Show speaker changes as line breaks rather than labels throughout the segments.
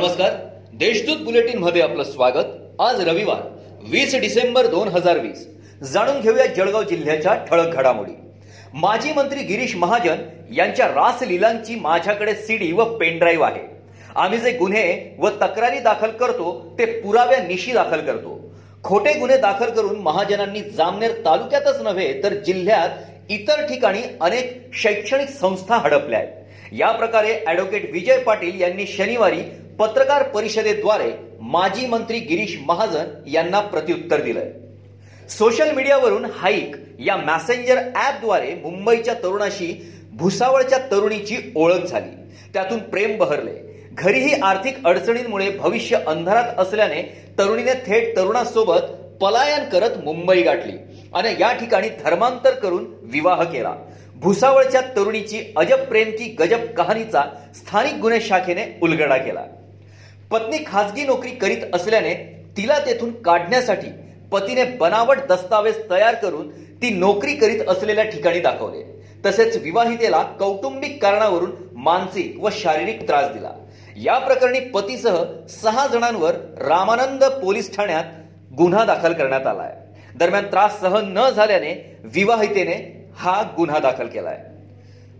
नमस्कार. देशदूत बुलेटिनमध्ये आपलं स्वागत. आज रविवार वीस डिसेंबर दोन हजार वीस. जाणून घेऊया जळगाव जिल्ह्याच्या ठळक घडामोडी. माजी मंत्री गिरीश महाजन यांच्या रासलीलांची माझ्याकडे सीडी व पेनड्राईव्ह आहे. आम्ही जे गुन्हे व तक्रारी दाखल करतो ते पुराव्या निशी दाखल करतो. खोटे गुन्हे दाखल करून महाजनांनी जामनेर तालुक्यातच नव्हे तर जिल्ह्यात इतर ठिकाणी अनेक शैक्षणिक संस्था हडपल्या आहेत. या प्रकारे ऍडव्होकेट विजय पाटील यांनी शनिवारी पत्रकार परिषदेद्वारे माजी मंत्री गिरीश महाजन यांना प्रत्युत्तर दिलंय. सोशल मीडियावरून हाईक या मॅसेंजर ऍपद्वारे मुंबईच्या तरुणाशी भुसावळच्या तरुणीची ओळख झाली. त्यातून प्रेम बहरले. घरीही आर्थिक अडचणींमुळे भविष्य अंधारात असल्याने तरुणीने थेट तरुणासोबत पलायन करत मुंबई गाठली आणि या ठिकाणी धर्मांतर करून विवाह केला. भुसावळच्या तरुणीची अजब प्रेम की गजब कहाणीचा स्थानिक गुन्हे शाखेने उलगडा केला. पत्नी खाजगी नोकरी करीत असल्याने तिला तेथून काढण्यासाठी पतीने बनावट दस्तावेज तयार करून ती नोकरी करीत असलेल्या ठिकाणी दाखवले. तसेच विवाहितेला कौटुंबिक कारणावरून मानसिक व शारीरिक त्रास दिला. या प्रकरणी पतीसह सहा जणांवर रामानंद पोलीस ठाण्यात गुन्हा दाखल करण्यात आलाय. दरम्यान त्रास सहन न झाल्याने विवाहितेने हा गुन्हा दाखल केलाय.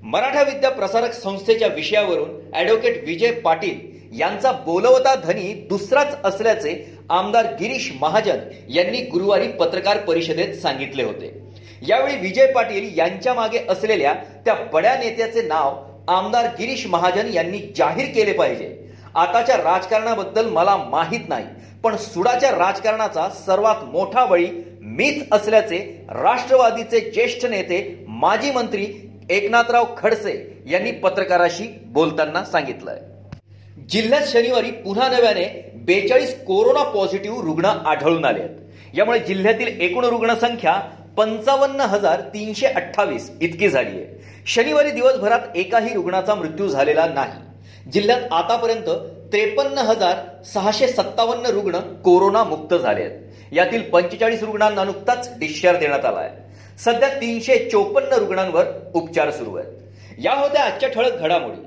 मराठा विद्या प्रसारक संस्थेच्या विषयावरून ऍडव्होकेट विजय पाटील यांचा बोलवता धनी दुसराच असल्याचे आमदार गिरीश महाजन यांनी गुरुवारी पत्रकार परिषदेत सांगितले होते. यावेळी विजय पाटील यांच्या मागे असलेल्या त्या बड्या नेत्याचे नाव आमदार गिरीश महाजन यांनी जाहीर केले पाहिजे. आताच्या राजकारणाबद्दल मला माहीत नाही पण सुडाच्या राजकारणाचा सर्वात मोठा बळी मीच असल्याचे राष्ट्रवादीचे ज्येष्ठ नेते माजी मंत्री एकनाथराव खडसे यांनी पत्रकाराशी बोलताना सांगितलंय. जिल्ह्यात शनिवारी पुन्हा नव्याने बेचाळीस कोरोना पॉझिटिव्ह रुग्ण आढळून आले आहेत. यामुळे जिल्ह्यातील एकूण रुग्णसंख्या पंचावन्न हजार तीनशे अठ्ठावीस इतकी झाली आहे. शनिवारी दिवसभरात एकाही रुग्णाचा मृत्यू झालेला नाही. जिल्ह्यात आतापर्यंत त्रेपन्न हजार सहाशे सत्तावन्न रुग्ण कोरोना मुक्त झाले आहेत. यातील पंचेचाळीस रुग्णांना नुकताच डिस्चार्ज देण्यात आला आहे. सध्या तीनशे चोपन्न रुग्णांवर उपचार सुरू आहेत. या होत्या आजच्या ठळक घडामोडी.